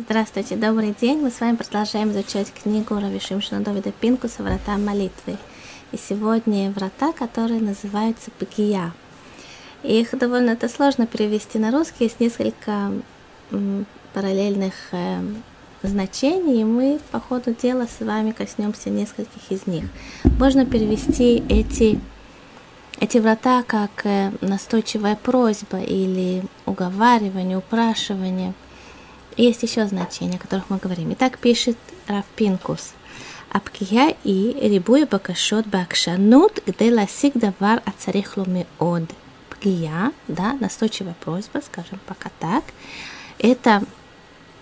Здравствуйте, добрый день. Мы с вами продолжаем изучать книгу Рави Шимшина Давида Пинкуса «Врата молитвы». И сегодня врата, которые называются Пагия. Их довольно это сложно перевести на русский. Есть несколько параллельных э, значений, и мы по ходу дела с вами коснемся нескольких из них. Можно перевести эти, эти врата как э, настойчивая просьба или уговаривание, упрашивание – есть еще значения, о которых мы говорим. Итак, пишет Рав Пинкус. הפגיעה היא ריבוי הבקשות בעקשנות, כדי להשיג דבר הצריך вот פגיעה, да, настойчивая просьба, скажем пока так, это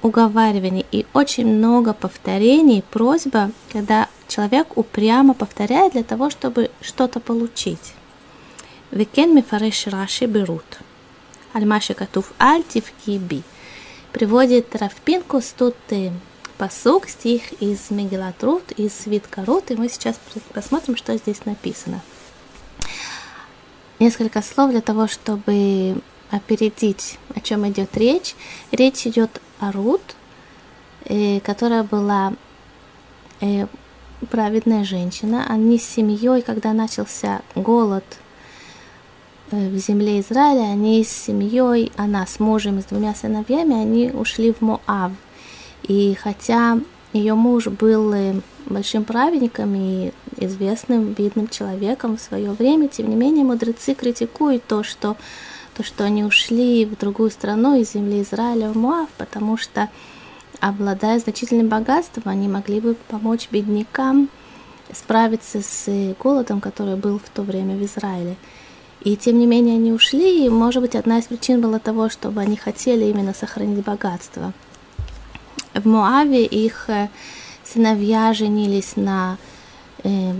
уговаривание и очень много повторений, просьба, когда человек упрямо повторяет для того, чтобы что-то получить. וכן מפרש רש״י ברות. Альмаши катув аль тивки приводит Равпинкус тут посук, стих из Мегелатрут, из Свиткарут, и мы сейчас посмотрим, что здесь написано. Несколько слов для того, чтобы опередить, о чем идет речь. Речь идет о Рут, э, которая была э, праведная женщина. Они с семьей, когда начался голод в земле Израиля, они с семьей, она с мужем и с двумя сыновьями, они ушли в Моав. И хотя ее муж был э, большим праведником и известным, видным человеком в свое время, тем не менее мудрецы критикуют то, что, то, что они ушли в другую страну из земли Израиля в Моав, потому что, обладая значительным богатством, они могли бы помочь беднякам справиться с э, голодом, который был в то время в Израиле. И тем не менее они ушли, и, может быть, одна из причин была того, чтобы они хотели именно сохранить богатство. В Моаве их э, сыновья женились на э,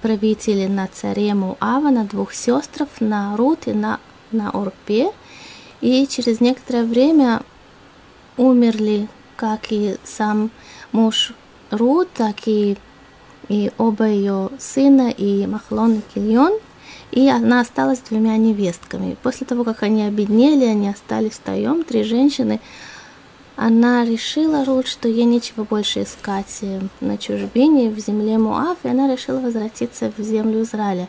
правителе, на царе Муава, на двух сестрах, на Рут и на, на Орпе. И через некоторое время умерли как и сам муж Рут, так и, и оба ее сына, и Махлон и Кильон – и она осталась с двумя невестками. После того, как они обеднели, они остались втроем, три женщины, она решила, Рут, что ей нечего больше искать э, на чужбине в земле Муав, и она решила возвратиться в землю Израиля.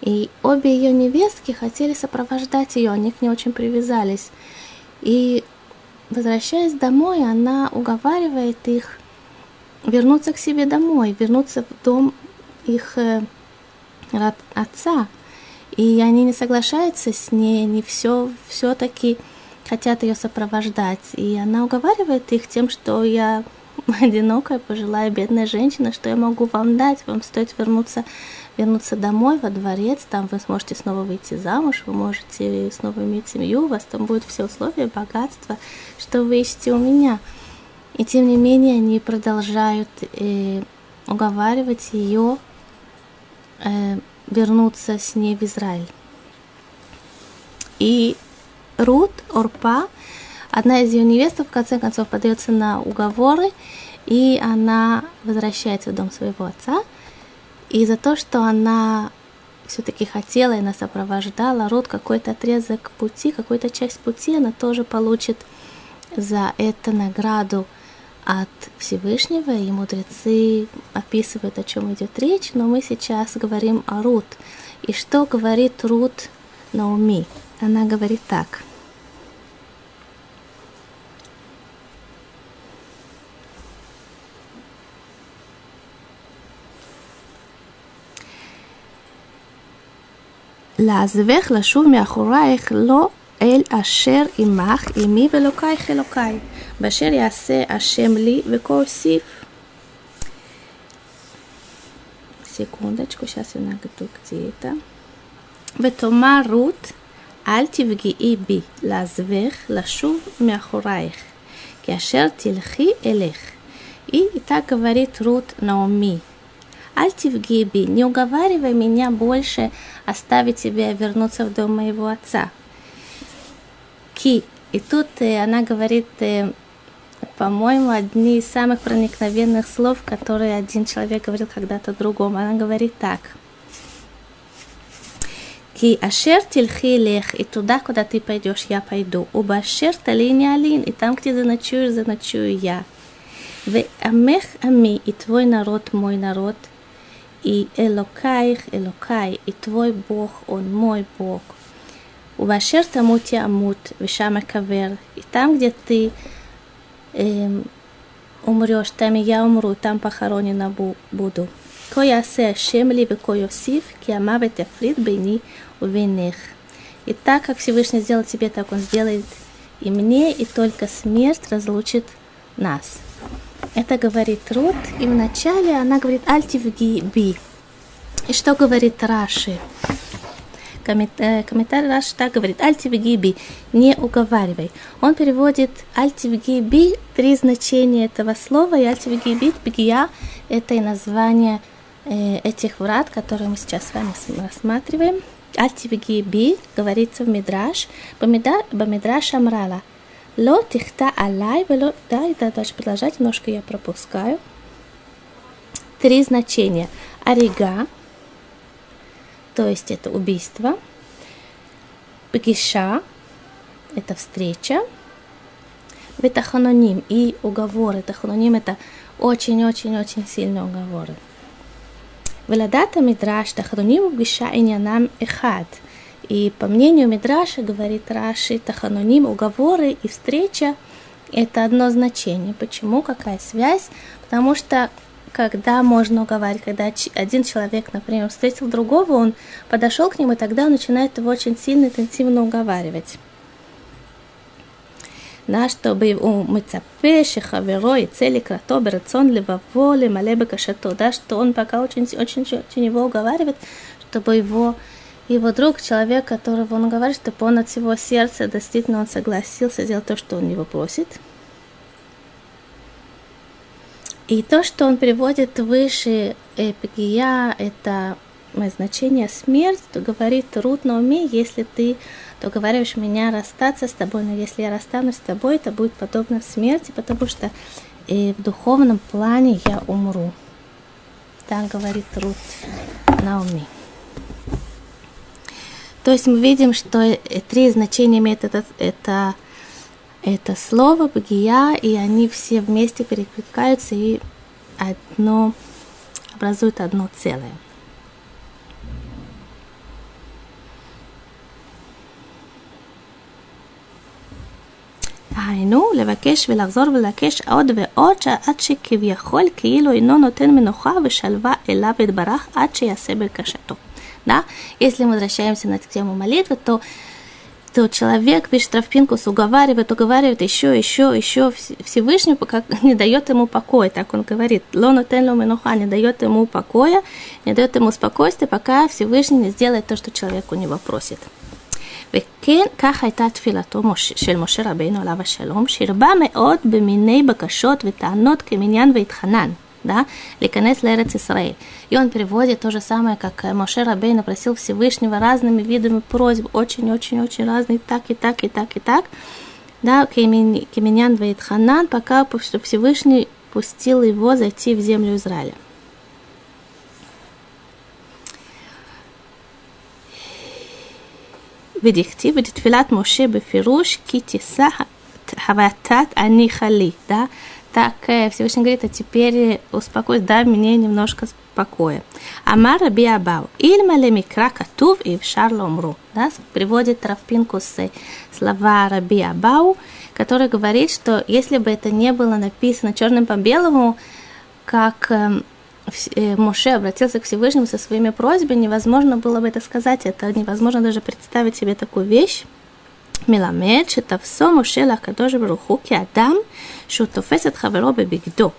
И обе ее невестки хотели сопровождать ее, они к ней очень привязались. И, возвращаясь домой, она уговаривает их вернуться к себе домой, вернуться в дом их э, отца. И они не соглашаются с ней, они все все-таки хотят ее сопровождать. И она уговаривает их тем, что я одинокая, пожилая, бедная женщина, что я могу вам дать? Вам стоит вернуться, вернуться домой, во дворец, там вы сможете снова выйти замуж, вы можете снова иметь семью, у вас там будут все условия, богатство, что вы ищете у меня. И тем не менее они продолжают э, уговаривать ее э, вернуться с ней в Израиль. И Рут, Орпа, одна из ее невест, в конце концов, подается на уговоры, и она возвращается в дом своего отца. И за то, что она все-таки хотела и нас сопровождала, Рут какой-то отрезок пути, какую-то часть пути она тоже получит за это награду – от Всевышнего, и мудрецы описывают, о чем идет речь, но мы сейчас говорим о Рут. И что говорит Рут Науми? Она говорит так. לעזבך לשוב מאחורייך לא אל אשר עמך עמי ואלוקייך אלוקיי. באשר יעשה השם לי וכה אוסיף. секундочку, сейчас я найду где это. ותאמר רות, אל תפגעי בי, לעזבך, לשוב מאחורייך, כי אשר תלכי אלך. И так говорит Рут Наоми. Аль би, не уговаривай меня больше оставить тебя и вернуться в дом моего отца. Ки. И тут она говорит по-моему, одни из самых проникновенных слов, которые один человек говорил когда-то другому. Она говорит так. Ки ашер тильхи лех, и туда, куда ты пойдешь, я пойду. Уба ашер талини алин, и там, где заночуешь, заночую я. В амех ами, и твой народ мой народ, и элокаих элокай, и твой Бог, он мой Бог. Убашер тамут я амут, вишама кавер, и там, где ты умрешь, там и я умру, там похоронена буду. כה יעשה השם לי וכה יוסיף, כי המוות יפריד ביני ובינך. И так, как Всевышний сделал тебе, так Он сделает и мне, и только смерть разлучит нас. Это говорит Рут, и вначале она говорит «Альтивги би». И что говорит Раши? Комментарий Раши так говорит «Альтивги би», не уговаривай. Он переводит «Альтивги би» три значения этого слова, и «Альтивги би» «бгия» – это и название – Э, этих врат, которые мы сейчас с вами рассматриваем. Альтивиги би, говорится в Мидраш, Бамидраш Амрала. Ло тихта алай, вело... Да, и дальше продолжать, немножко я пропускаю. Три значения. Арига, то есть это убийство. Пгиша, это встреча. Ветаханоним и уговоры. Таханоним это очень-очень-очень сильные уговоры. Веладата Мидраш Тахануним Гиша Иньянам Эхад. И по мнению Мидраша, говорит Раши, Тахануним, уговоры и встреча – это одно значение. Почему? Какая связь? Потому что когда можно уговаривать, когда один человек, например, встретил другого, он подошел к нему и тогда он начинает его очень сильно, интенсивно уговаривать. На что бы у мыцапе, шехаверо и цели кратобера, цон леваво, лемалебе кашато, да, что он пока очень, очень, очень его уговаривает, чтобы его его друг, человек, которого он говорит, чтобы он от всего сердца действительно он согласился сделать то, что он его просит. И то, что он приводит выше эпигия, это значение смерть, то говорит Рут на уме, если ты то уговариваешь меня расстаться с тобой, но если я расстанусь с тобой, это будет подобно смерти, потому что и в духовном плане я умру. Так говорит Рут Науми. То есть мы видим, что три значения имеет это, это, это слово богия, и они все вместе перекликаются и одно образуют одно целое. היינו, לבקש ולחזור ולבקש עוד ועוד, עד שכביכול כאילו אינו נותן מנוחה ושלווה אליו יתברך עד שיעשה בקשתו. Да? Если мы возвращаемся на тему молитвы, то то человек пишет Травпинкус, уговаривает, уговаривает еще, еще, еще Всевышний, пока не дает ему покоя, так он говорит. Лону тенлу минуха не дает ему покоя, не дает ему спокойствия, пока Всевышний не сделает то, что человек у него просит. וכן, כך הייתה תפילתו של муше רבינו עליו השלום, שהרבה מאוד במיני בקשות וטענות כמניין והתחנן. да, להיכנס לארץ ישראל. И он переводит то же самое, как Моше Рабейна просил Всевышнего разными видами просьб, очень-очень-очень разные, так и так, и так, и так. Да, Кеменян Вейтханан, пока Всевышний пустил его зайти в землю Израиля. ודכתיב בתפילת משה בפירוש כי תישא хаватат они хали, да, Так Всевышний говорит, а теперь успокойся, дай мне немножко покоя. Амар Раби Абау, ильма ле микра катув и в шарломру, да, приводит Травпинку с слова Раби Абау, который говорит, что если бы это не было написано черным по белому, как Э, Моше обратился к Всевышнему со своими просьбами, невозможно было бы это сказать, это невозможно даже представить себе такую вещь. מלמד שתפסו משה לקדוש ברוך הוא כאדם שהוא תופס את חברו בבגדו.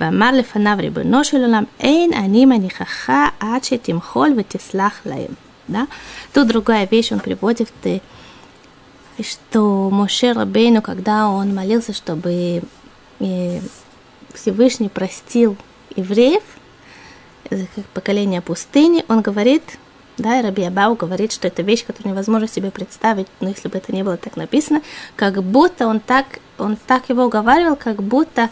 ואמר לפניו ריבונו של עולם, אין אני מניחך עד שתמחול ותסלח להם. Да? Тут другая вещь он приводит, что Моше Рабейну, когда он молился, чтобы э, Всевышний простил евреев, как поколение пустыни, он говорит, да, и Раби Абау говорит, что это вещь, которую невозможно себе представить, но если бы это не было так написано, как будто он так, он так его уговаривал, как будто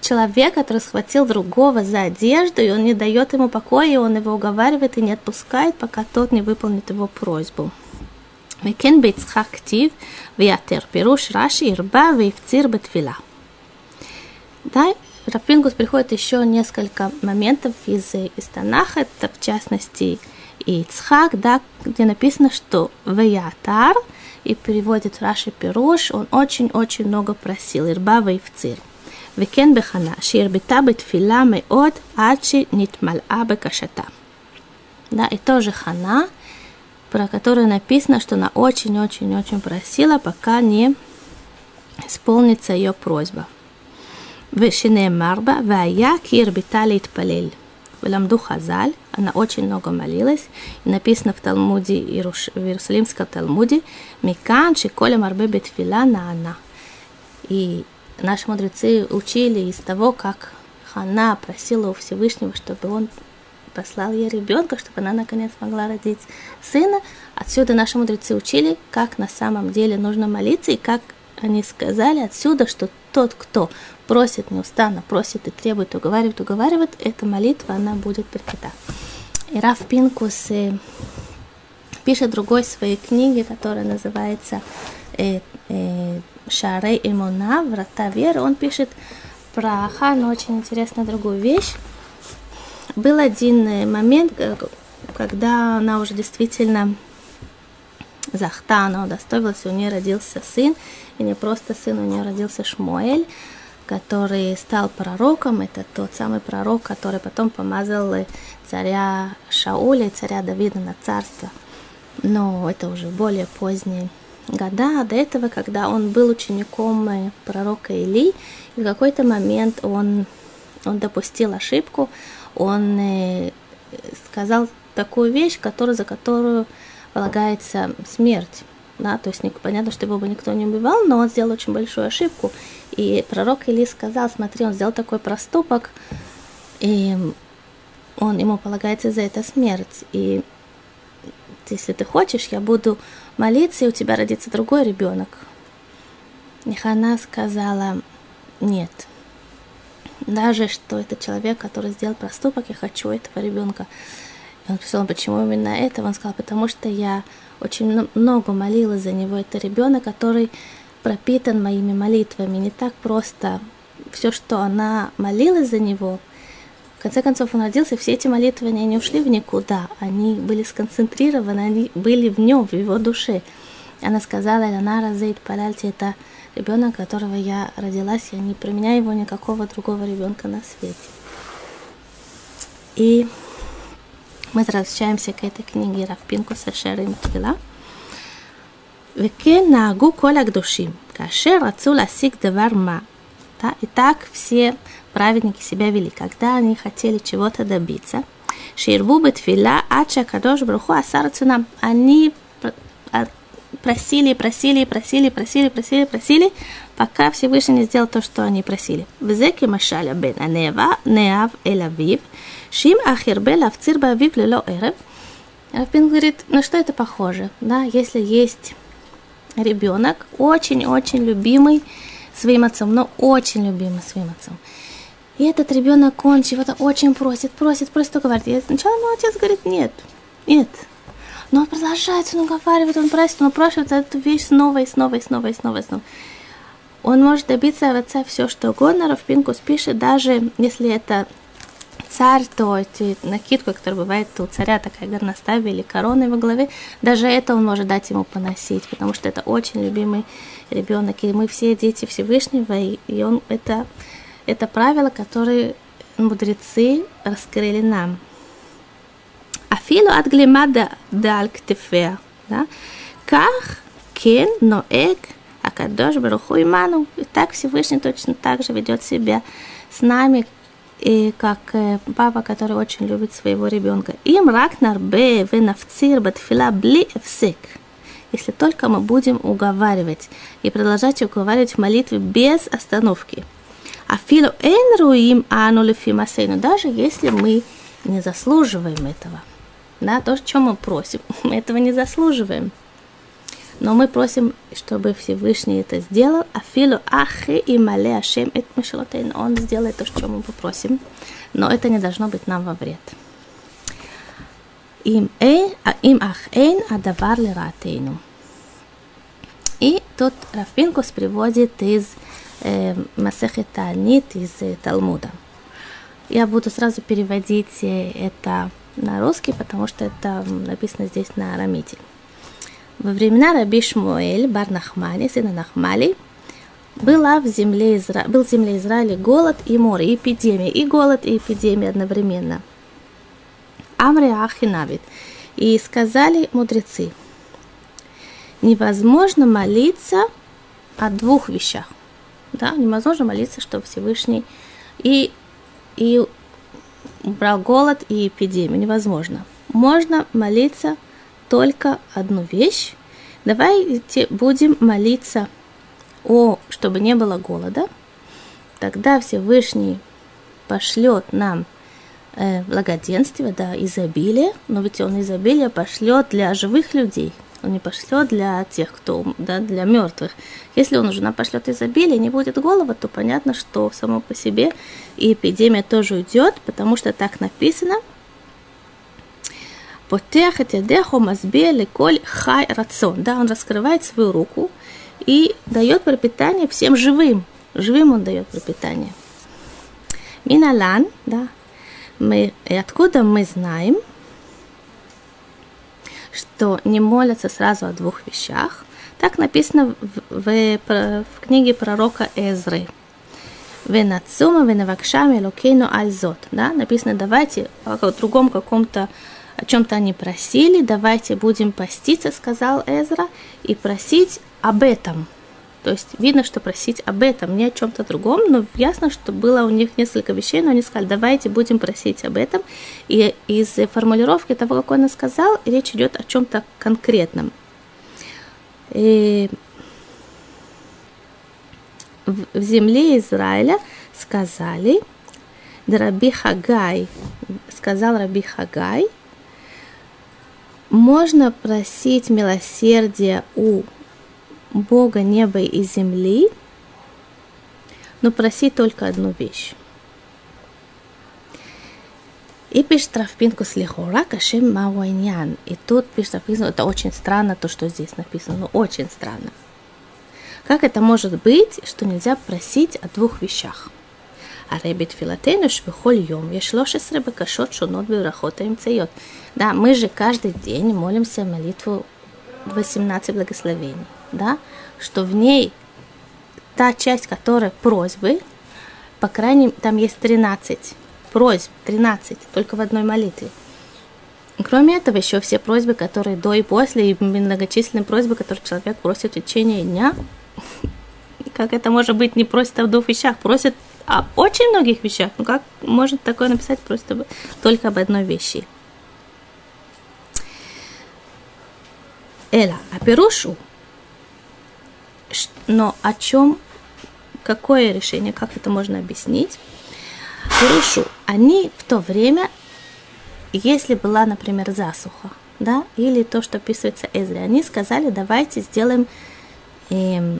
человек, который схватил другого за одежду, и он не дает ему покоя, и он его уговаривает и не отпускает, пока тот не выполнит его просьбу. Мекен бейцхак ктив. Да, Рафингус приходит еще несколько моментов из, из Танаха, это в частности и Ицхак, да, где написано, что Ваятар, и переводит Раши Пируш, он очень-очень много просил, Ирбава и Вцир. וכן בחנה, שהרבתה בתפילה מאוד עד שנתמלאה בקשתה. Да, и тоже Хана, про которую написано, что она очень-очень-очень просила, пока не исполнится ее просьба. ושנאמר בה, והיה כי הרבתה להתפלל. ולמדו חז"ל, она очень много молилась, и написано в Талмуде, в Иерусалимском Талмуде, «Микан шиколем арбе бетфила наана». И наши мудрецы учили из того, как Хана просила у Всевышнего, чтобы он послал ей ребенка, чтобы она наконец могла родить сына. Отсюда наши мудрецы учили, как на самом деле нужно молиться, и как они сказали отсюда, что тот, кто просит неустанно, просит и требует, уговаривает, уговаривает, эта молитва, она будет принята. И Раф Пинкус э, пишет другой своей книге, которая называется э, э, Шарей Имуна, Врата веры. Он пишет про Хану очень интересную другую вещь. Был один э, момент, э, когда она уже действительно захта, она удостоилась, у нее родился сын, и не просто сын, у нее родился Шмуэль, который стал пророком, это тот самый пророк, который потом помазал царя Шауля и царя Давида на царство. Но это уже более поздние года. До этого, когда он был учеником пророка Или, и в какой-то момент он, он допустил ошибку, он э, сказал такую вещь, которую, за которую полагается смерть. Да, то есть понятно, что его бы никто не убивал, но он сделал очень большую ошибку. И пророк Или сказал, смотри, он сделал такой проступок, и он, ему полагается за это смерть. И если ты хочешь, я буду молиться, и у тебя родится другой ребенок. И Хана сказала, нет. Даже что это человек, который сделал проступок, я хочу этого ребенка. И он спросил, почему именно это? Он сказал, потому что я очень много молилась за него. Это ребенок, который пропитан моими молитвами. Не так просто все, что она молилась за него, в конце концов он родился, все эти молитвы, они не ушли в никуда, они были сконцентрированы, они были в нем, в его душе. Она сказала, Эльнара Зейд Паляльти, это ребенок, которого я родилась, я не применяю его никакого другого ребенка на свете. И мы возвращаемся к этой книге Равпинкуса Шерим Тфила. וכן נהגו כל הקדושים, כאשר רצו להשיג דבר מה. И так все праведники себя вели, когда они хотели чего-то добиться. Ширву бетфила ача кадош бруху асар цунам. Они просили, просили, просили, просили, просили, просили, пока Всевышний не сделал то, что они просили. Взеки машаля бен анева, неав эль шим ахирбе лавцир бавив лело эрев. Рафбин говорит, на что это похоже? Да, если есть ребенок, очень-очень любимый своим отцом, но очень любимый своим отцом. И этот ребенок, он чего-то очень просит, просит, просит, говорит. И сначала ему отец говорит, нет, нет. Но он продолжает, он уговаривает, он просит, он просит эту вещь снова и снова и снова и снова и снова. Он может добиться от отца все, что угодно. Рафпинкус пишет, даже если это царь, то эти накидку, которая бывает у царя, такая горноставия или корона во главе, даже это он может дать ему поносить, потому что это очень любимый ребенок, и мы все дети Всевышнего, и он это, это правило, которое мудрецы раскрыли нам. Афилу от глимада дал ктефеа, да? Как кен ноэг Акадош Баруху Иману. И так Всевышний точно так же ведет себя с нами, и как папа, который очень любит своего ребенка. Им ракнар бе венавцир батфила бли эвсек. Если только мы будем уговаривать и продолжать уговаривать в молитве без остановки. А филу эн руим ану лефимасейну, даже если мы не заслуживаем этого. Да, то, что мы просим, мы этого не заслуживаем. Но мы просим, чтобы Всевышний это сделал. Афилу ахи и мале ашем эт Он сделает то, что мы попросим. Но это не должно быть нам во вред. Им эйн, а им ах эйн, а давар лиратейну. И тут Рафинкус приводит из э, Масехет Таанит, из э, Талмуда. Я буду сразу переводить э, это на русский, потому что это написано здесь на арамите. Во времена Раби Шмуэль, бар Нахмани, сына Нахмали, была в земле Изра... был в земле Израиля голод и море, и эпидемия, и голод, и эпидемия одновременно. Амри Ахинавит. И сказали мудрецы, невозможно молиться о двух вещах. Да, невозможно молиться, что Всевышний и, и убрал голод и эпидемию. Невозможно. Можно молиться только одну вещь. Давайте будем молиться о, чтобы не было голода. Тогда Всевышний пошлет нам э, благоденствие, да, изобилие, но ведь он изобилие пошлет для живых людей, он не пошлет для тех, кто, да, для мертвых. Если он уже нам пошлет изобилие, не будет голода, то понятно, что само по себе и эпидемия тоже уйдет, потому что так написано. Потех дехо мазбе коль хай рацион. Да, он раскрывает свою руку и дает пропитание всем живым. Живым он дает пропитание. Миналан, да, мы, и откуда мы знаем, что не молятся сразу о двух вещах. Так написано в, в, в книге пророка Эзры. Венацума венавакшами лукейну альзот. Да, написано, давайте о другом каком-то о чем-то они просили, давайте будем поститься, сказал Эзра, и просить об этом. То есть видно, что просить об этом, не о чем-то другом, но ясно, что было у них несколько вещей, но они сказали, давайте будем просить об этом. И из формулировки того, как он сказал, речь идет о чем-то конкретном. И в земле Израиля сказали, Раби Хагай, сказал Раби Хагай, можно просить милосердия у Бога неба и земли, но проси только одну вещь. И пишет Рафпинку с Лихора Кашем Мауайнян. И тут пишет Рафпинку, это очень странно, то, что здесь написано, но очень странно. Как это может быть, что нельзя просить о двух вещах? А ребит филатейну швихоль йом, ешлоши с рыбакашот шунот бюрахота им цает. Да, мы же каждый день молимся молитву 18 благословений да, что в ней та часть, которая просьбы, по крайней мере, там есть 13 просьб, 13, только в одной молитве. Кроме этого, еще все просьбы, которые до и после, и многочисленные просьбы, которые человек просит в течение дня, как это может быть, не просит о двух вещах, просит о очень многих вещах. Ну как может такое написать просто только об одной вещи? Эла, а пирушу, но о чем, какое решение, как это можно объяснить? Пирушу, они в то время, если была, например, засуха, да, или то, что описывается Эзри, они сказали, давайте сделаем э,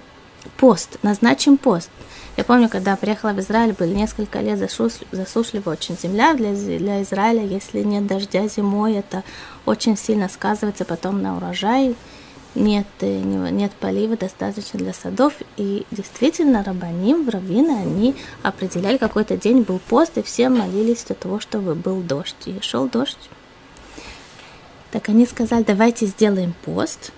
пост, назначим пост. Я помню, когда приехала в Израиль, были несколько лет засушлива очень земля для, для Израиля. Если нет дождя зимой, это очень сильно сказывается потом на урожай нет, э, нет полива достаточно для садов. И действительно, рабаним, раввины, они определяли, какой-то день был пост, и все молились для того, чтобы был дождь. И шел дождь. Так они сказали, давайте сделаем пост,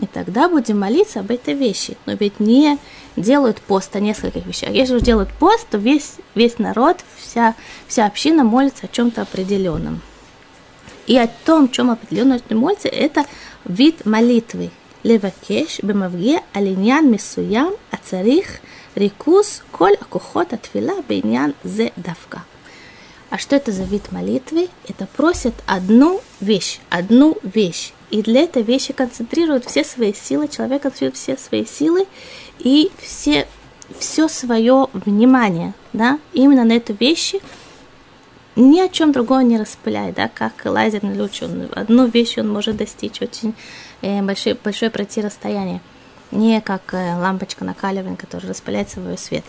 и тогда будем молиться об этой вещи. Но ведь не делают пост о нескольких вещах. Если же делают пост, то весь, весь народ, вся, вся община молится о чем-то определенном. И о том, чем определенно молится, это вид молитвы. Левакеш бемавге алиньян мисуям ацарих рекус коль акухот атфила бейньян зе давка. А что это за вид молитвы? Это просят одну вещь, одну вещь. И для этой вещи концентрируют все свои силы, человек концентрирует все свои силы и все, все свое внимание да, именно на эту вещь, ни о чем другом не распыляет, да, как лазерный луч, он, одну вещь он может достичь, очень э, большое, большое пройти расстояние. Не как э, лампочка накаливания, которая распыляет свой свет.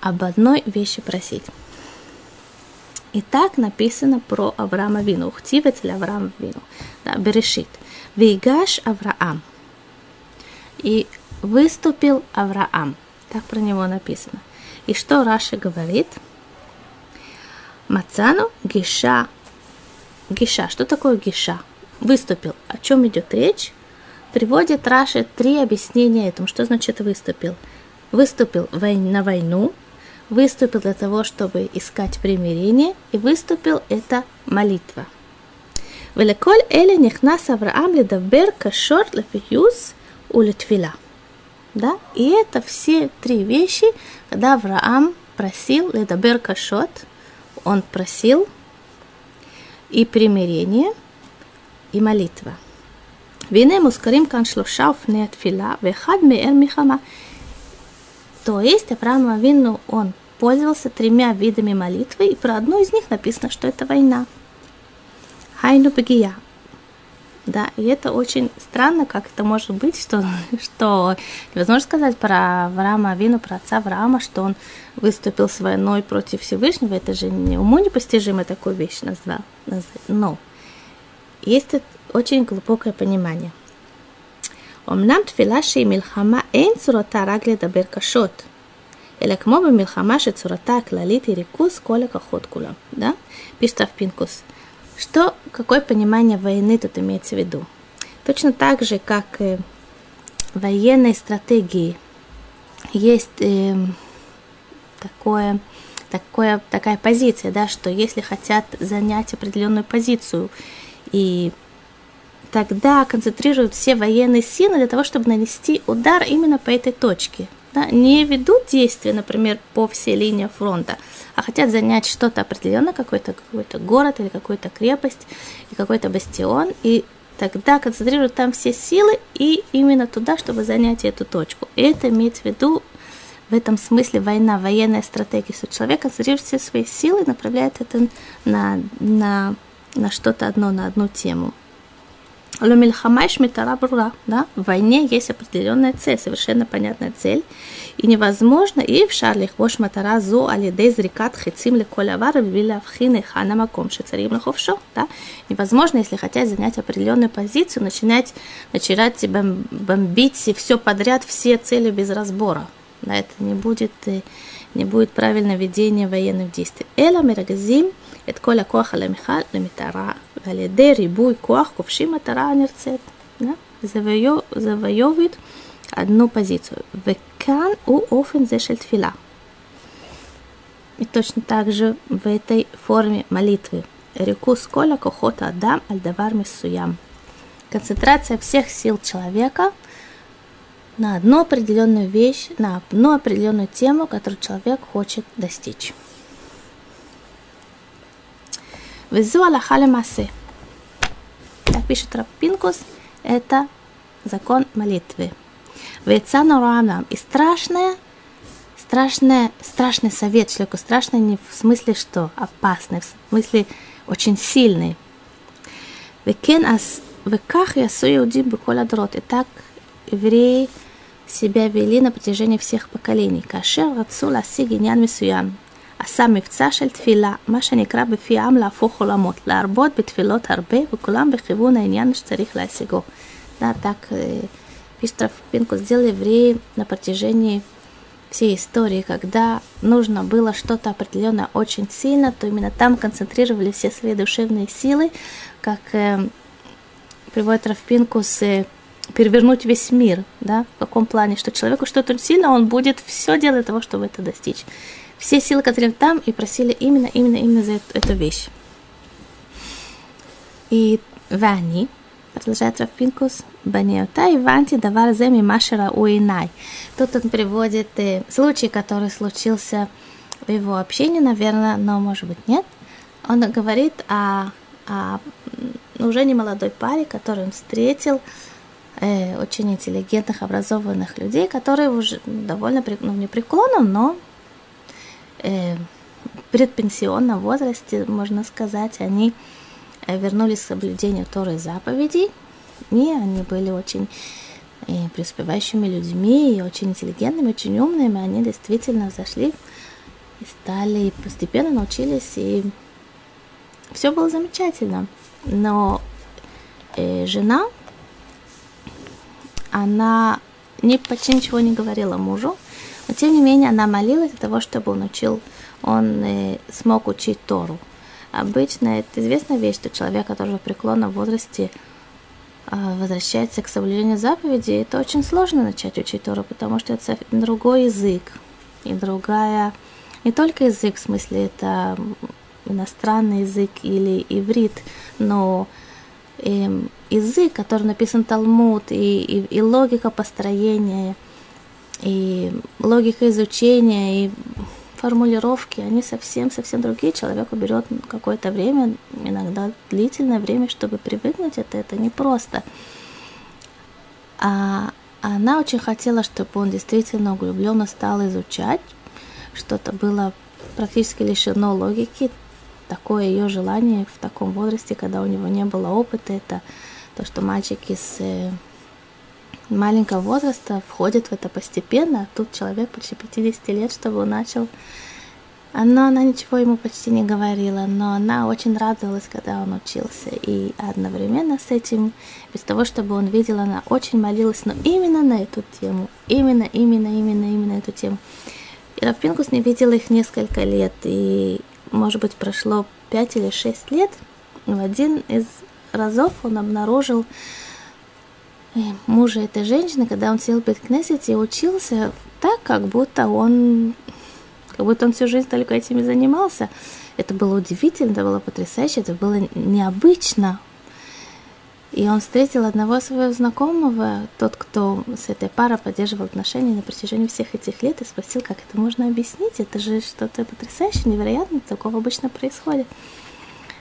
Об одной вещи просить. И так написано про Авраама Вину. Ухтивец для Авраама Вину. Да, Берешит. Вейгаш Авраам. И выступил Авраам. Так про него написано. И что Раша говорит? Мацану Гиша. Гиша. Что такое Гиша? Выступил. О чем идет речь? Приводит Раши три объяснения этому. Что значит выступил? Выступил на войну, выступил для того, чтобы искать примирение, и выступил это молитва. Великоль Эли нихнас Авраам ледавбер кашор лефиюз улитвила. Да? И это все три вещи, когда Авраам просил ледабер кашот, он просил и примирение, и молитва. Вине мускарим кан шлуша не отфила вехад меэр михама. То есть Авраам Авину он пользовался тремя видами молитвы, и про одну из них написано, что это война. Хайну Багия. Да, и это очень странно, как это может быть, что, что невозможно сказать про Авраама Авину, про отца Авраама, что он выступил с войной против Всевышнего. Это же не уму непостижимо такую вещь назвал. Но есть очень глубокое понимание. אמנם תפילה שהיא מלחמה אין צורתה רק לדבר קשות, אלא כמו במלחמה שצורתה הכללית היא ריכוז כל הכוחות כולם, да? пишет Пинкус. Что, какое понимание войны тут имеется в виду? Точно так же, как э, военной стратегии есть э, такое, такое, такая позиция, да, что если хотят занять определенную позицию и тогда концентрируют все военные силы для того, чтобы нанести удар именно по этой точке. Да? Не ведут действия, например, по всей линии фронта, а хотят занять что-то определенное, какой-то какой город или какую-то крепость, и какой-то бастион, и тогда концентрируют там все силы и именно туда, чтобы занять эту точку. И это имеется в виду в этом смысле война, военная стратегия, что человек концентрирует все свои силы и направляет это на, на, на что-то одно, на одну тему. Ломильхама шмитара брура, да, в войне есть определенная цель, совершенно понятная цель, и невозможно, и в шарлих вош матара зо алидей зрикат хицим леколявар виля вхины хана маком шицарим лаховшо, да, невозможно, если хотят занять определенную позицию, начинать, начинать бомбить все подряд, все цели без разбора, да, это не будет, не будет правильное ведение военных действий. Эла мирагазим – את כל הכוח על המכל למטרה, ועל ידי ריבוי כוח כובשים מטרה הנרצית. завоевывает одну позицию. Векан у офен зешель тфила. И точно так же в этой форме молитвы. Реку сколя кохота адам альдавар миссуям. Концентрация всех сил человека на одну определенную вещь, на одну определенную тему, которую человек хочет достичь. Везу Аллаха Масе. Так пишет Рапинкус, это закон молитвы. Вецану Руанам. И страшное, страшное, страшный совет человеку. Страшный не в смысле что, опасный, в смысле очень сильный. Векен ас веках ясу иудим бекола дрот. И так евреи себя вели на протяжении всех поколений. Кашер рацу ласи гинян мисуян. עשה מבצע של תפילה, מה שנקרא בפי העם להפוך עולמות, להרבות בתפילות הרבה, וכולם בכיוון העניין שצריך להשיגו. Да, так Пистров Пинку сделали евреи на протяжении всей истории, когда нужно было что-то определенное очень сильно, то именно там концентрировали все свои душевные силы, как э, приводит Равпинкус, э, перевернуть весь мир, да, в каком плане, что человеку что-то сильно, он будет все делать для того, чтобы это достичь все силы, которые там, и просили именно, именно, именно за эту, эту вещь. И Вани, продолжает Рафпинкус, и Ванти давар земи машера уинай. Тут он приводит э, случай, который случился в его общении, наверное, но может быть нет. Он говорит о, о уже не молодой паре, который он встретил, э, очень интеллигентных, образованных людей, которые уже довольно ну, не преклонном, но э, предпенсионном возрасте, можно сказать, они э, вернулись к соблюдению Торы заповедей, и они были очень и э, преуспевающими людьми, и очень интеллигентными, очень умными, они действительно зашли и стали, и постепенно научились, и все было замечательно. Но э, жена, она не, почти ничего не говорила мужу, тем не менее она молилась для того, чтобы он учил, он э, смог учить Тору. Обычно это известная вещь, что человек, который в преклонном возрасте э, возвращается к соблюдению заповедей, это очень сложно начать учить Тору, потому что это другой язык. И другая, не только язык, в смысле это иностранный язык или иврит, но э, язык, который написан Талмуд, и, и, и логика построения, и логика изучения, и формулировки, они совсем-совсем другие. Человеку берет какое-то время, иногда длительное время, чтобы привыкнуть это, это непросто. А она очень хотела, чтобы он действительно углубленно стал изучать. Что-то было практически лишено логики. Такое ее желание в таком возрасте, когда у него не было опыта, это то, что мальчики с э, маленького возраста входят в это постепенно, тут человек почти 50 лет, чтобы он начал. Но она ничего ему почти не говорила, но она очень радовалась, когда он учился. И одновременно с этим, без того, чтобы он видел, она очень молилась, но именно на эту тему, именно, именно, именно, именно эту тему. И Рафпинкус не видела их несколько лет, и, может быть, прошло 5 или 6 лет, в один из разов он обнаружил мужа этой женщины, когда он сел в Беткнесете и учился так, как будто он как будто он всю жизнь только этими занимался. Это было удивительно, это было потрясающе, это было необычно. И он встретил одного своего знакомого, тот, кто с этой парой поддерживал отношения на протяжении всех этих лет, и спросил, как это можно объяснить. Это же что-то потрясающее, невероятное, такого обычно происходит.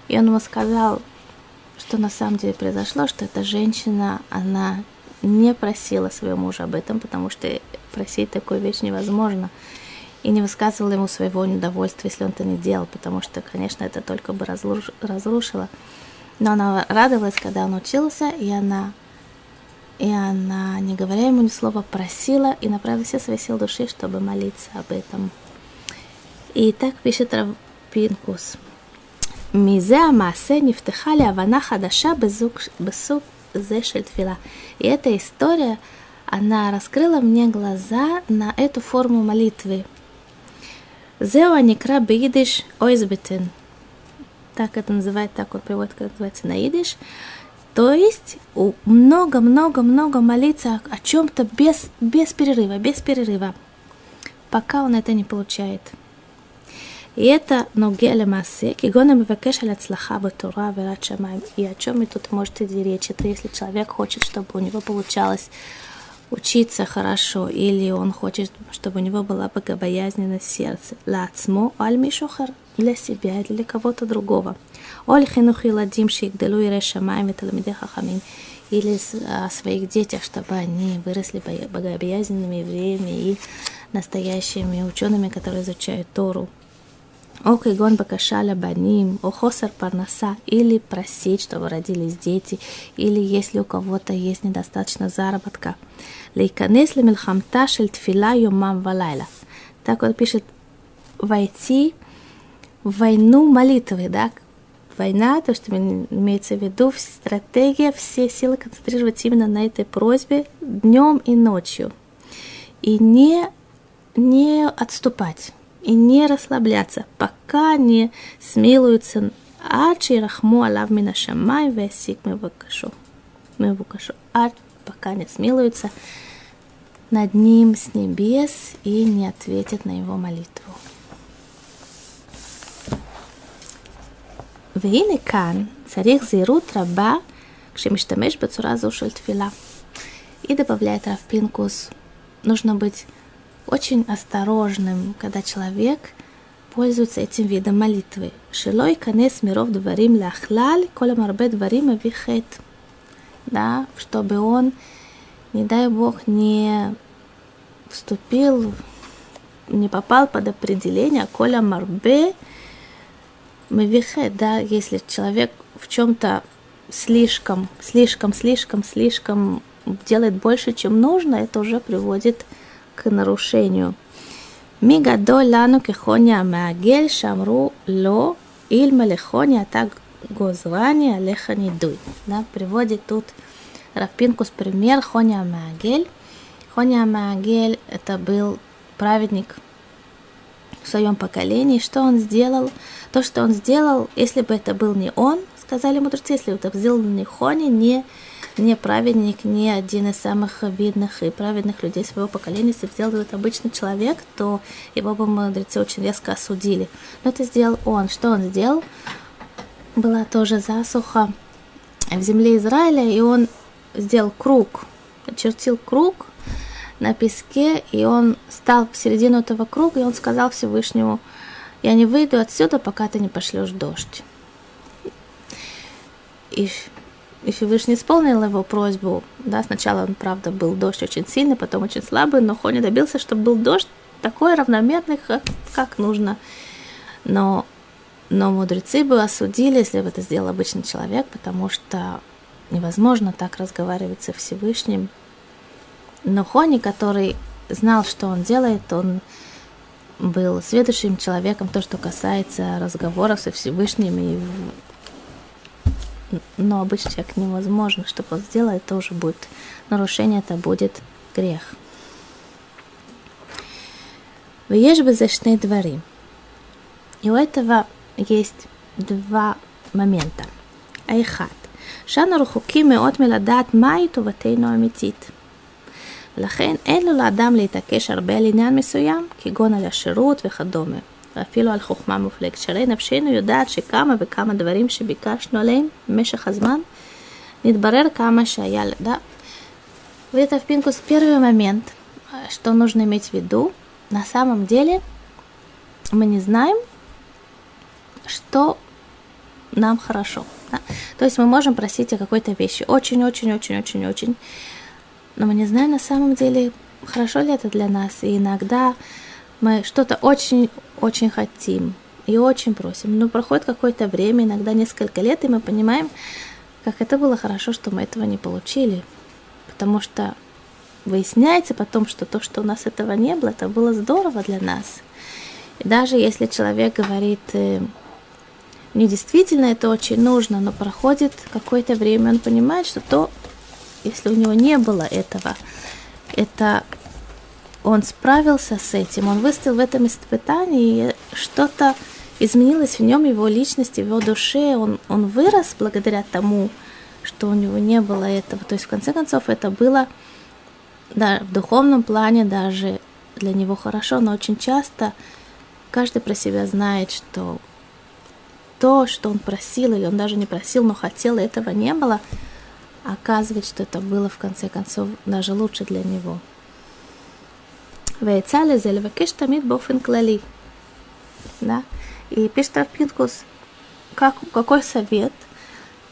И он ему сказал, что на самом деле произошло, что эта женщина, она не просила своего мужа об этом, потому что просить такую вещь невозможно. И не высказывала ему своего недовольства, если он это не делал, потому что, конечно, это только бы разруш... разрушило. Но она радовалась, когда он учился, и она, и она, не говоря ему ни слова, просила и направила все свои силы души, чтобы молиться об этом. И так пишет Равпинкус. Мизе Амасе нефтыхали Авана Хадаша Бесук Зешель Тфила. И эта история, она раскрыла мне глаза на эту форму молитвы. Зео Аникра Беидиш Ойзбетин. Так это называет, так вот приводит, как называется на идиш. То есть много-много-много молиться о, о чем-то без, без перерыва, без перерыва, пока он это не получает. И это ногея лемасе, кигона мивакеш аль ацлаха батура верат шамаем. И о чем и тут может речь? Это если человек хочет, чтобы у него получалось учиться хорошо, или он хочет, чтобы у него была богобоязненность сердце. Лацмо аль мишохар для себя или для кого-то другого. Оль хинух иладим шигделу и решамаем и хахамин. Или о своих детях, чтобы они выросли богобоязненными евреями и настоящими учеными, которые изучают Тору. או כגון בקשה לבנים, או חוסר парнаса, или просить, чтобы родились дети, или если у кого-то есть недостаточно заработка. להיכנס למלחמתה של תפילה יומם ולילה. Так вот пишет, войти в войну молитвы, да, война, то, что имеется в виду, стратегия, все силы концентрировать именно на этой просьбе днем и ночью. И не, не отступать и не расслабляться, пока не смилуются עד שירחמו עליו מן השמיים והסיק מבוקשו. מבוקשו. עד пока не смилуются над ним с небес и не ответят на его молитву. והנה כאן צריך זהירות רבה כשמשתמש בצורה זו של תפילה. И добавляет Равпинкус, нужно быть очень осторожным, когда человек пользуется этим видом молитвы. Шилой канес миров дворим ляхлаль, коля марбе дворим авихет. Да, чтобы он, не дай бог, не вступил, не попал под определение коля марбе мевихе, да, если человек в чем-то слишком, слишком, слишком, слишком делает больше, чем нужно, это уже приводит к к нарушению. Мигадоль лану кехоня маагель шамру ло иль малехоня а так гозвания леханидуй. Да, приводит тут Равпинкус пример Хоня Маагель. Хоня Маагель это был праведник в своем поколении. Что он сделал? То, что он сделал, если бы это был не он, сказали мудрецы, если бы это сделал не Хоня, не не праведник, не один из самых видных и праведных людей своего поколения, если бы сделал это обычный человек, то его бы мудрецы очень резко осудили. Но это сделал он. Что он сделал? Была тоже засуха в земле Израиля, и он сделал круг, очертил круг на песке, и он стал в середину этого круга, и он сказал Всевышнему, я не выйду отсюда, пока ты не пошлешь дождь. И и Всевышний исполнил его просьбу. Да, сначала он, правда, был дождь очень сильный, потом очень слабый, но Хони добился, чтобы был дождь такой равномерный, как, как нужно. Но, но мудрецы бы осудили, если бы это сделал обычный человек, потому что невозможно так разговаривать со Всевышним. Но Хони, который знал, что он делает, он был следующим человеком, то, что касается разговоров со Всевышним и но обычно человек невозможно, чтобы он сделал, это уже будет нарушение, это будет грех. Веешь бы зашны дворы. И у этого есть два момента. Айхат. שאנו רחוקים מאוד מלדעת מהי טובתנו האמיתית. ולכן אין לו לאדם להתעקש הרבה על עניין מסוים, כגון על השירות וכדומה. ואפילו על חוכמה מופלגת. שהרי נפשנו יודעת שכמה וכמה דברים שביקשנו עליהם במשך הזמן, נתברר כמה שהיה да. В это в Пинкус первый момент, что нужно иметь в виду, на самом деле мы не знаем, что нам хорошо. Да? То есть мы можем просить о какой-то вещи очень-очень-очень-очень-очень, но мы не знаем на самом деле, хорошо ли это для нас. И иногда мы что-то очень-очень хотим и очень просим. Но проходит какое-то время, иногда несколько лет, и мы понимаем, как это было хорошо, что мы этого не получили. Потому что выясняется потом, что то, что у нас этого не было, это было здорово для нас. И даже если человек говорит, э, мне действительно это очень нужно, но проходит какое-то время, он понимает, что то, если у него не было этого, это он справился с этим, он выстоял в этом испытании, и что-то изменилось в нем, его личности, в его душе, он, он вырос благодаря тому, что у него не было этого. То есть, в конце концов, это было да, в духовном плане даже для него хорошо, но очень часто каждый про себя знает, что то, что он просил, или он даже не просил, но хотел, этого не было, оказывает, что это было в конце концов даже лучше для него. ועצה לזה לבקש תמיד באופן כללי. Да? И пишет Равпинкус, как, какой совет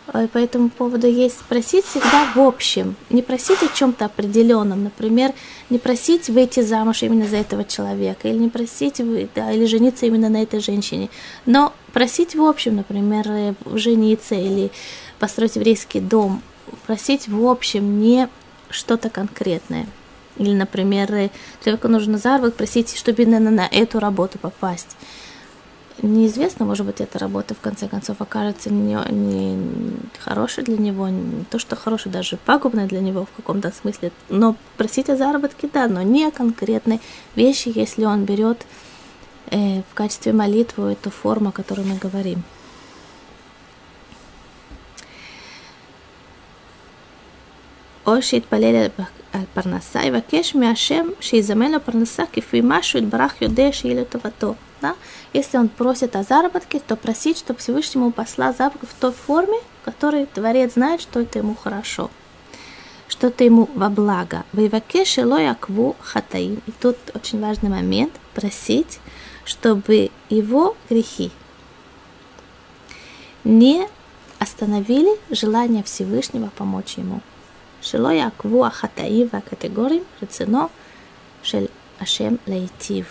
по этому поводу есть просить всегда в общем, не просить о чем-то определенном, например, не просить выйти замуж именно за этого человека, или не просить да, или жениться именно на этой женщине, но просить в общем, например, жениться или построить еврейский дом, просить в общем не что-то конкретное. Или, например, человеку нужно заработок, просить, чтобы именно на эту работу попасть. Неизвестно, может быть, эта работа в конце концов окажется не, не хорошей для него, не то, что хорошей, даже пагубной для него в каком-то смысле. Но просить о заработке, да, но не конкретной вещи, если он берет э, в качестве молитвы эту форму, о которой мы говорим. או שיתפלל על פרנסה, יבקש מהשם שיזמן לו פרנסה כפי מה שהוא יתברך יודע שיהיה לטובתו. Да? Если он просит о заработке, то просить, чтобы Всевышний ему послал заработок в той форме, в которой Творец знает, что это ему хорошо, что это ему во благо. Вейвакеш акву хатаим. И тут очень важный момент – просить, чтобы его грехи не остановили желание Всевышнего помочь ему – שלא יעקבו החטאים והקטגורים רצונו של השם להיטיב.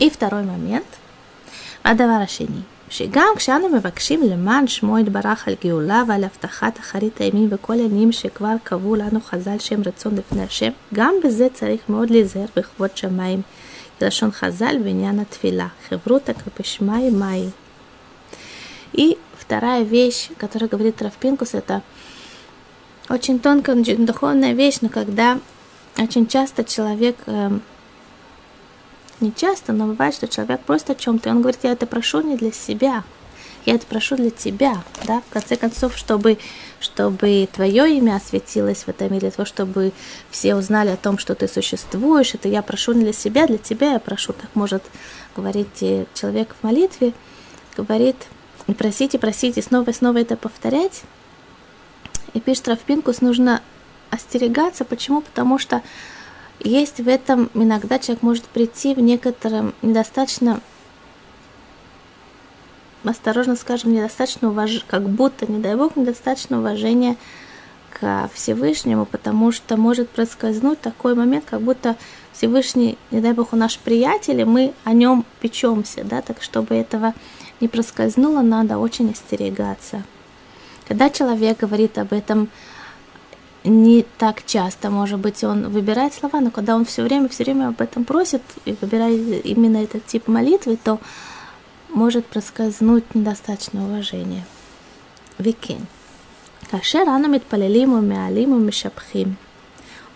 И второй момент. הדבר השני, שגם כשאנו מבקשים למען שמו יתברך על גאולה ועל הבטחת אחרית הימים וכל העניינים שכבר קבעו לנו חז"ל שהם רצון לפני השם, גם בזה צריך מאוד להיזהר בכבוד שמיים, כלשון חז"ל בעניין התפילה. חברותא капешмай май. И вторая вещь, которую говорит Равпинкус, это очень тонкая, духовная вещь, но когда очень часто человек э, не часто, но бывает, что человек просто о чем-то, он говорит, я это прошу не для себя, я это прошу для тебя, да, в конце концов, чтобы, чтобы твое имя осветилось в этом мире, того, чтобы все узнали о том, что ты существуешь, это я прошу не для себя, для тебя я прошу, так может говорить человек в молитве, говорит, просите, просите, снова и снова это повторять, и пишет Равпинкус, нужно остерегаться, почему? Потому что есть в этом иногда человек может прийти в некотором недостаточно осторожно скажем, недостаточно уваж... как будто, не дай бог, недостаточно уважения к Всевышнему, потому что может проскользнуть такой момент, как будто Всевышний, не дай бог, он наш приятель, и мы о нем печемся, да, так чтобы этого не проскользнуло, надо очень остерегаться. Когда человек говорит об этом не так часто, может быть, он выбирает слова, но когда он все время, все время об этом просит и выбирает именно этот тип молитвы, то может проскользнуть недостаточно уважения. וכן, כאשר אנו מתפללים ומעלים ומשבחים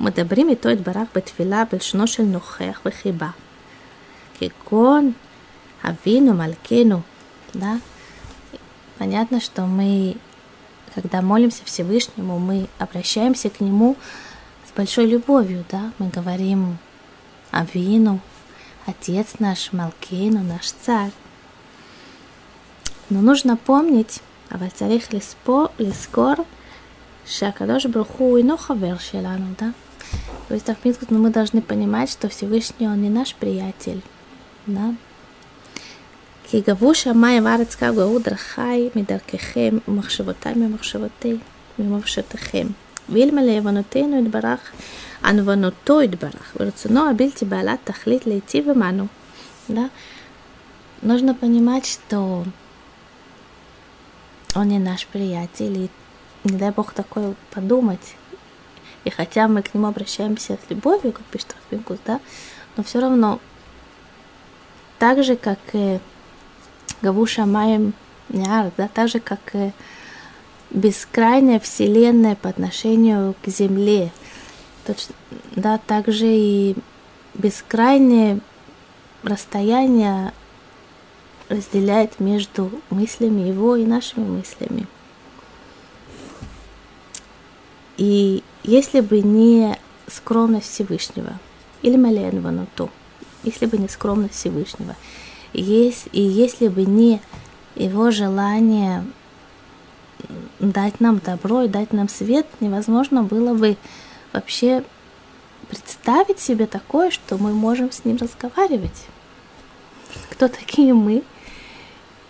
ומדברים איתו יתברך בתפילה בלשונו של נוכח וחיבה, כגון אבינו מלכנו, да? Понятно, что мы когда молимся Всевышнему, мы обращаемся к Нему с большой любовью, да, мы говорим Авину, Отец наш, Малкейну, наш Царь. Но нужно помнить, а царих лиспо, лискор, шакадош бруху и нохавер шелану, да? То есть, в но мы должны понимать, что Всевышний, Он не наш приятель, да? כי גבו שמיים וארץ קו גאו דרכי מדרככם ומחשבותי ממחשבותי ממחשבותיכם. ואלמלא עוונותינו יתברך, ענוונותו יתברך, ורצונו הבלתי בעלת תכלית להיטיב עמנו. Да? Нужно понимать, что он не наш приятель, и не дай бог такое подумать. И хотя мы к нему обращаемся с любовью, как пишет Рафбинкус, да, но все равно так же, как и Гавуша Майем Няр, да, так же, как и бескрайняя вселенная по отношению к Земле. Точно, да, также и бескрайнее расстояние разделяет между мыслями его и нашими мыслями. И если бы не скромность Всевышнего, или Маленва, то, если бы не скромность Всевышнего, есть, и если бы не его желание дать нам добро и дать нам свет, невозможно было бы вообще представить себе такое, что мы можем с ним разговаривать. Кто такие мы?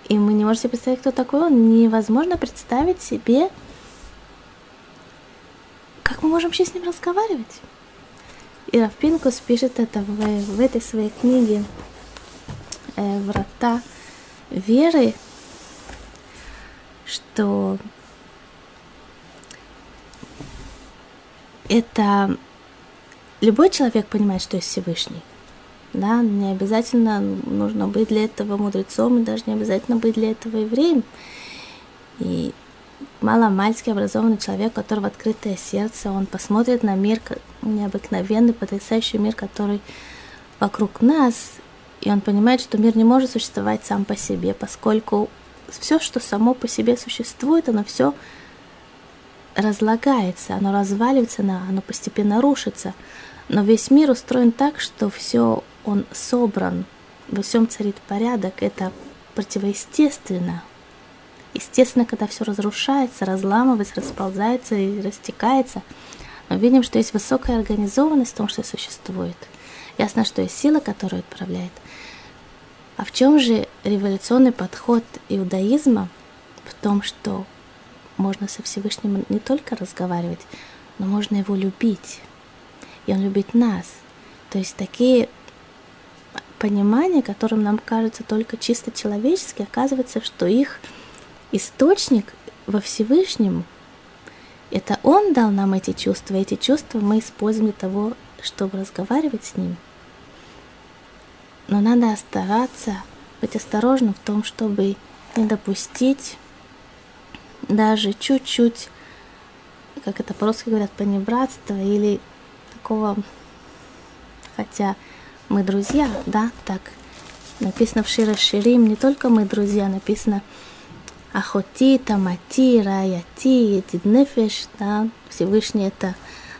И мы не можем себе представить, кто такой он. Невозможно представить себе, как мы можем вообще с ним разговаривать. И Равпинкус пишет это в, в этой своей книге врата веры, что это любой человек понимает, что есть Всевышний. Да, не обязательно нужно быть для этого мудрецом, и даже не обязательно быть для этого евреем. И маломальский образованный человек, у которого открытое сердце, он посмотрит на мир, необыкновенный, потрясающий мир, который вокруг нас, и он понимает, что мир не может существовать сам по себе, поскольку все, что само по себе существует, оно все разлагается, оно разваливается, оно постепенно рушится. Но весь мир устроен так, что все он собран, во всем царит порядок, это противоестественно. Естественно, когда все разрушается, разламывается, расползается и растекается, мы видим, что есть высокая организованность в том, что существует. Ясно, что есть сила, которая отправляет – а в чем же революционный подход иудаизма? В том, что можно со Всевышним не только разговаривать, но можно его любить. И он любит нас. То есть такие понимание, которым нам кажется только чисто человечески, оказывается, что их источник во Всевышнем, это Он дал нам эти чувства, эти чувства мы используем для того, чтобы разговаривать с Ним. Но надо стараться быть осторожным в том, чтобы не допустить даже чуть-чуть, как это по-русски говорят, понебратства или такого, хотя мы друзья, да, так написано в Шира Ширим, не только мы друзья, написано Ахоти, Тамати, Раяти, Едиднефеш, да, Всевышний это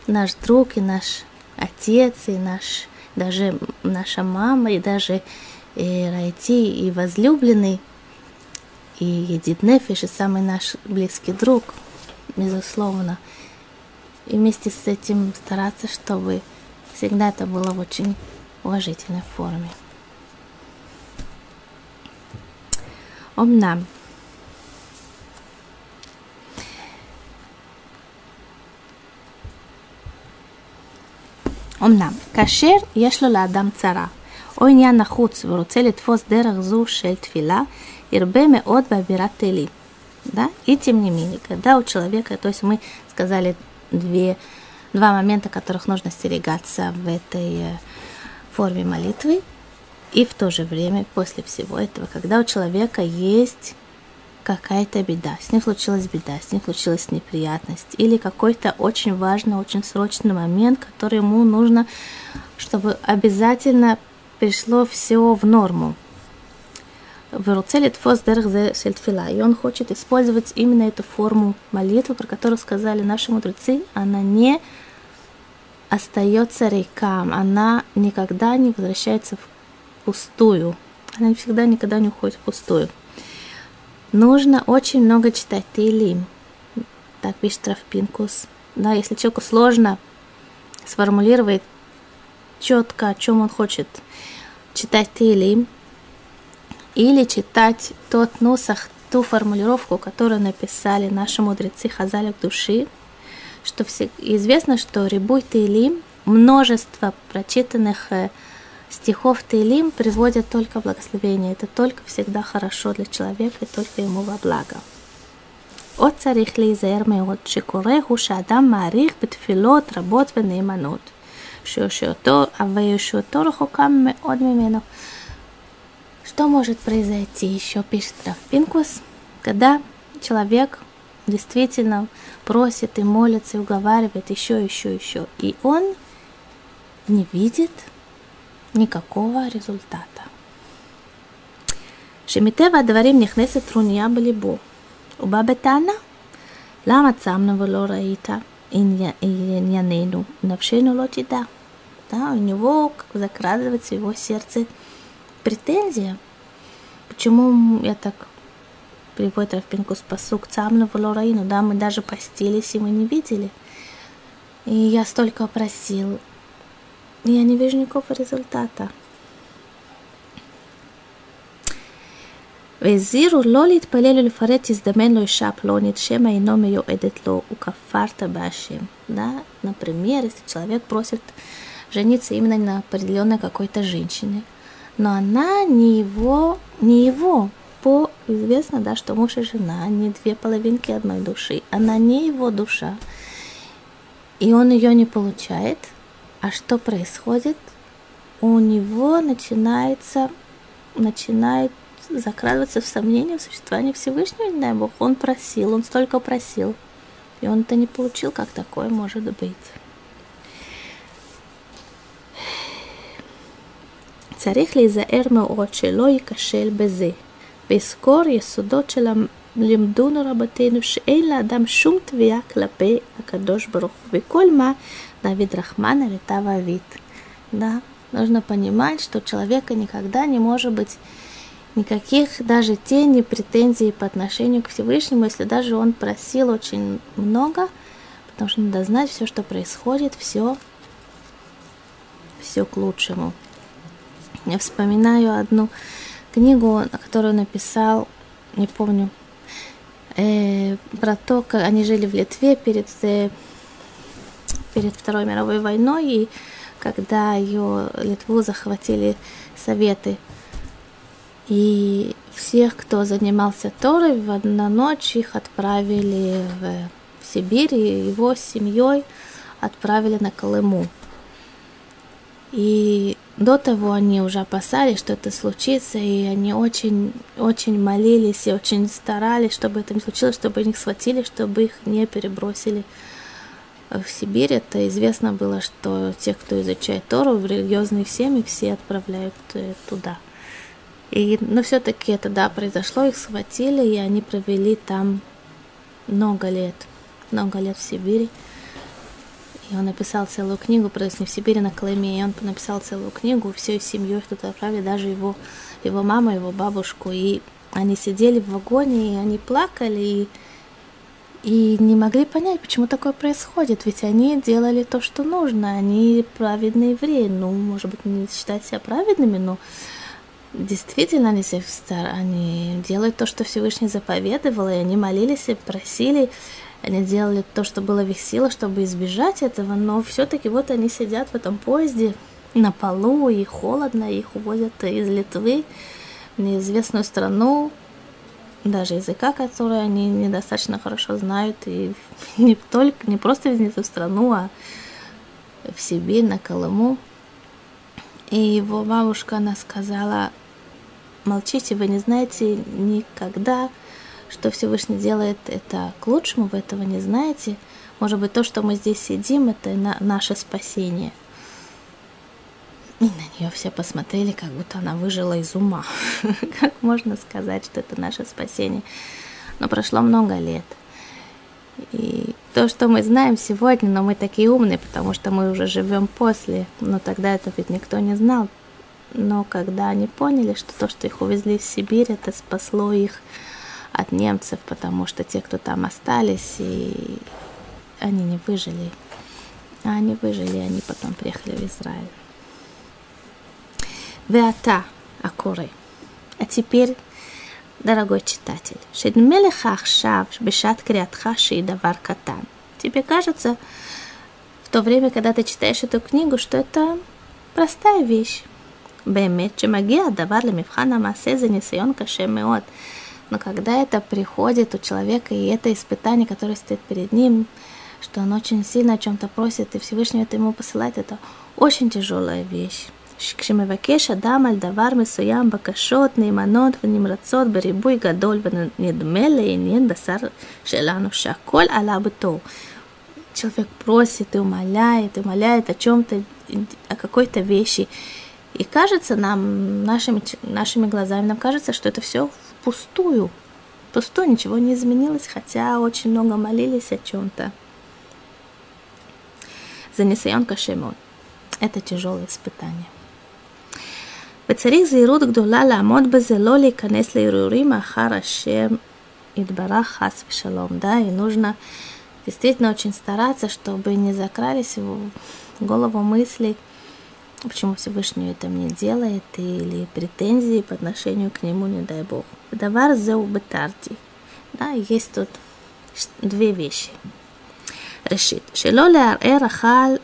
наш друг и наш отец, и наш, даже наша мама, и даже и Райти, и возлюбленный, и Едит Нефиш, и самый наш близкий друг, безусловно. И вместе с этим стараться, чтобы всегда это было в очень уважительной форме. Омнам. אמנם, כאשר יש לו לאדם צרה, או עניין נחוץ ורוצה לתפוס דרך זו של תפילה, ירבה מאוד באווירת תהילים. Да? И тем не менее, когда у человека, то есть мы сказали две, два момента, которых нужно остерегаться в этой форме молитвы, и в то же время, после всего этого, когда у человека есть какая-то беда, с ним случилась беда, с ним случилась неприятность или какой-то очень важный, очень срочный момент, который ему нужно, чтобы обязательно пришло все в норму. И он хочет использовать именно эту форму молитвы, про которую сказали наши мудрецы, она не остается рекам, она никогда не возвращается в пустую, она всегда никогда не уходит в пустую. Нужно очень много читать Тейлим. Так пишет Рафпинкус. Да, если человеку сложно сформулировать четко, о чем он хочет читать Тейлим, или читать тот нусах, ту формулировку, которую написали наши мудрецы Хазалик души, что все, известно, что Рибуй Тейлим, множество прочитанных э, стихов Тейлим приводят только благословение. Это только всегда хорошо для человека и только ему во благо. עוד צריך להיזהר מאוד שקורה הוא שאדם מעריך בתפילות רבות ונאמנות, וישועתו רחוקה מאוד ממנו. Что может произойти еще, пишет Рафпинкус, когда человек действительно просит и молится, и уговаривает еще, еще, еще, и он не видит никакого результата. שמטבע הדברים נכנסת טרוניה בליבו. הוא בא בטענה, למה צמנו ולא ראית ענייננו, נפשנו לא תדע. Да, у него закрадывается в его сердце претензия. Почему я так приводит Рафпинкус посук цамну в да, мы даже постились, и мы не видели. И я столько просил, и я не вижу никакого результата. והזהירו לא להתפלל ולפרט תזדמן לו אישה פלונית, שמא אינו מיועדת לו, וכפרת בהשם. Да? Например, если человек просит жениться именно на определенной какой-то женщине, но она не его, не его. По известно, да, что муж и жена, не две половинки одной души. Она не его душа. И он ее не получает. А что происходит? У него начинается, начинает закрадываться в сомнение в существовании Всевышнего, не дай Бог. Он просил, он столько просил. И он это не получил, как такое может быть. צריך להיזהר מאוד שלא ייכשל בזה. ויזכור יסודות של לימדונו רבותינו שאין לאדם שום תביעה כלפי הקדוש ברוך הוא, וכל מה Давид Рахман или Тававит. Да, нужно понимать, что у человека никогда не может быть никаких даже тени претензий по отношению к Всевышнему, если даже он просил очень много, потому что надо знать все, что происходит, все, все к лучшему. Я вспоминаю одну книгу, которую написал, не помню, э, про то, как они жили в Литве перед, э, перед Второй мировой войной, и когда ее Литву захватили советы. И всех, кто занимался Торой, в одну ночь их отправили в Сибирь, и его с семьей отправили на Колыму. И до того они уже опасались, что это случится, и они очень, очень молились и очень старались, чтобы это не случилось, чтобы их схватили, чтобы их не перебросили в Сибирь. Это известно было, что тех, кто изучает Тору в религиозных семьях, все отправляют э, туда. И, но все-таки это, да, произошло, их схватили, и они провели там много лет, много лет в Сибири. И он написал целую книгу, правда, не в Сибири, на Колыме, и он написал целую книгу, всей семьей туда отправили, даже его, его маму, его бабушку, и они сидели в вагоне, и они плакали, и, и не могли понять, почему такое происходит, ведь они делали то, что нужно, они праведные евреи, ну, может быть, не считать себя праведными, но действительно они, они делают то, что Всевышний заповедовал, и они молились и просили, они делали то, что было в их силах, чтобы избежать этого, но все-таки вот они сидят в этом поезде на полу, и холодно, их увозят из Литвы в неизвестную страну, даже языка, который они недостаточно хорошо знают, и не только, не просто в эту страну, а в Сибирь, на Колыму. И его бабушка, она сказала, молчите, вы не знаете никогда, что Всевышний делает это к лучшему, вы этого не знаете. Может быть, то, что мы здесь сидим, это на наше спасение. И на нее все посмотрели, как будто она выжила из ума. как можно сказать, что это наше спасение? Но прошло много лет. И то, что мы знаем сегодня, но мы такие умные, потому что мы уже живем после, но тогда это ведь никто не знал. Но когда они поняли, что то, что их увезли в Сибирь, это спасло их от немцев, потому что те, кто там остались, и они не выжили. А они выжили, и они потом приехали в Израиль веата акуры. А теперь, дорогой читатель, шедмелеха ахшав бешат криатхаши и давар катан. Тебе кажется, в то время, когда ты читаешь эту книгу, что это простая вещь. Бемет шемагия давар лемивхана масе за несайон. Но когда это приходит у человека, и это испытание, которое стоит перед ним, что он очень сильно о чем-то просит, и Всевышний это ему посылает, это очень тяжелая вещь. כשמבקש אדם על דבר מסוים בקשות נאמנות ונמרצות בריבוי גדול ונדמה לעניין בשר שלנו שהכל עלה בתור. Человек просит и умоляет, и умоляет о чем-то, о какой-то вещи. И кажется нам, нашими, нашими глазами, нам кажется, что это все впустую. Пустую, ничего не изменилось, хотя очень много молились о чем-то. За несайон кашемон. Это тяжелое испытание. וצריך זהירות גדולה לעמוד בזה, לא להיכנס להרהורים אחר השם יתברך חס ושלום, да, и нужно действительно очень стараться, чтобы не закрались в голову мысли, почему Всевышний это мне делает, или претензии по отношению к нему, не дай Бог. Давар зеу бетарти. Да, есть тут две вещи. Решит. Шело леарэр ахал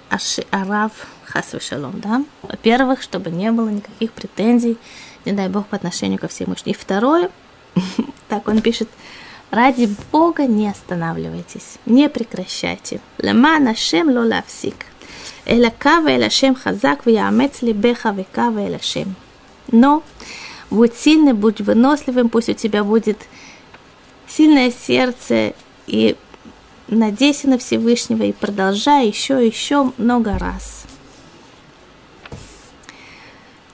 арав хас шалом, да? Во-первых, чтобы не было никаких претензий, не дай Бог, по отношению ко Всевышнему. И второе, так он пишет, ради Бога не останавливайтесь, не прекращайте. Лема нашем ло лавсик. Эля кава эля шем хазак либеха шем. Но будь сильным, будь выносливым, пусть у тебя будет сильное сердце и надейся на Всевышнего и продолжай еще и еще много раз.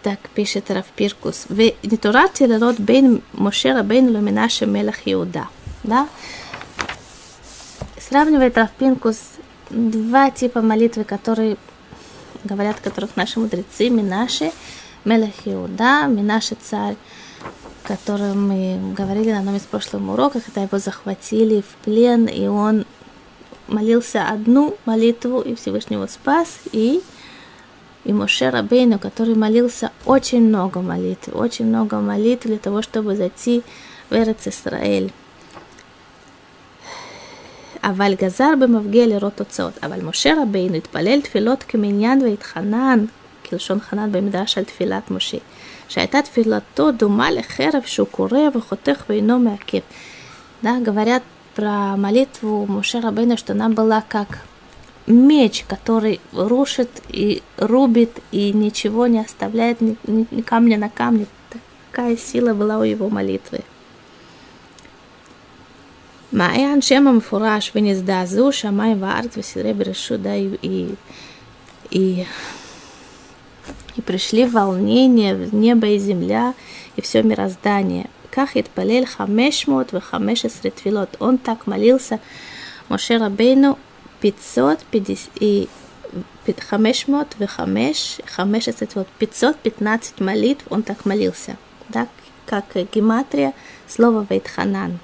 Так пишет Рав Пиркус. В Нитурате лерот бейн Моше Рабейн Луминаше Мелах Иуда. Да? Сравнивает Рав Пиркус два типа молитвы, которые говорят, которых наши мудрецы, Минаши, Мелах Иуда, Минаши царь, который мы говорили на одном из прошлых уроков, когда его захватили в плен, и он молился одну молитву, и Всевышний его спас, и и Моше Рабейну, который молился очень много молитв, очень много молитв для того, чтобы зайти в Эрец Исраэль. אבל גזר במפגיע לראות תוצאות. אבל משה רבינו התפלל תפילות כמניין והתחנן, כלשון חנן במדרש על תפילת משה, שהייתה תפילתו דומה לחרב שהוא קורע וחותך ואינו מעכב. Да, говорят про молитву Моше Рабейна, что она была как меч, который рушит и рубит, и ничего не оставляет, ни, ни камня на камне. Такая сила была у его молитвы. Маян Шемам Фураж Венездазу Шамай Варт Весеребрешу, да, и, и, и, и пришли волнения в небо и земля, и все мироздание. Кахит Палель Хамешмот Вахамешес Ретвилот. Он так молился Моше Рабейну 550 и 505, 15 тфилот, 515 молитв он так молился. Да, как гематрия слова Вейтханан.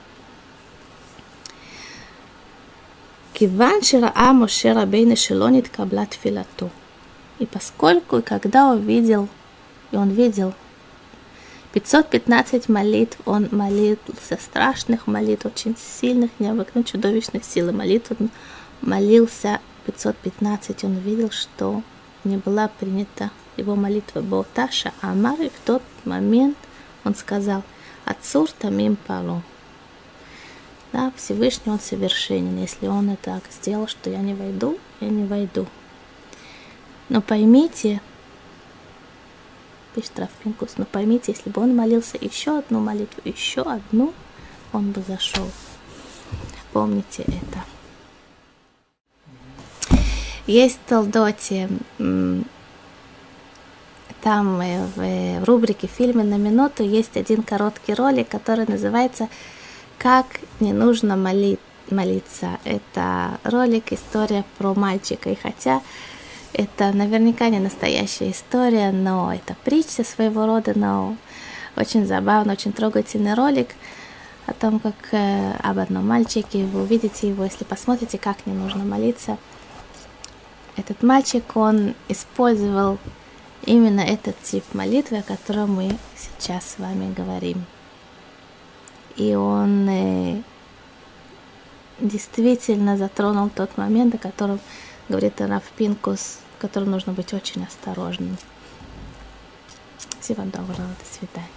כיוון שראה משה רבינו שלא נתקבלה תפילתו, и поскольку, когда увидел, и он видел 515 молитв, он молился страшных молитв, очень сильных, необыкновенных, чудовищных сил молитв, он молился 515, он увидел, что не была принята его молитва Бауташа Амар, и в тот момент он сказал, Ацур Тамим Пару, да, Всевышний Он совершенен. Если Он это сделал, что я не войду, я не войду. Но поймите, пишет Рафпинкус, но поймите, если бы он молился еще одну молитву, еще одну, он бы зашел. Помните это. Есть в Толдоте, там э, в рубрике «Фильмы на минуту» есть один короткий ролик, который называется как не нужно моли, молиться. Это ролик, история про мальчика. И хотя это наверняка не настоящая история, но это притча своего рода, но очень забавно, очень трогательный ролик о том, как э, об одном мальчике, вы увидите его, если посмотрите, как не нужно молиться. Этот мальчик, он использовал именно этот тип молитвы, о котором мы сейчас с вами говорим и он э, действительно затронул тот момент, о котором говорит Раф Пинкус, в котором нужно быть очень осторожным. Всего доброго, до свидания.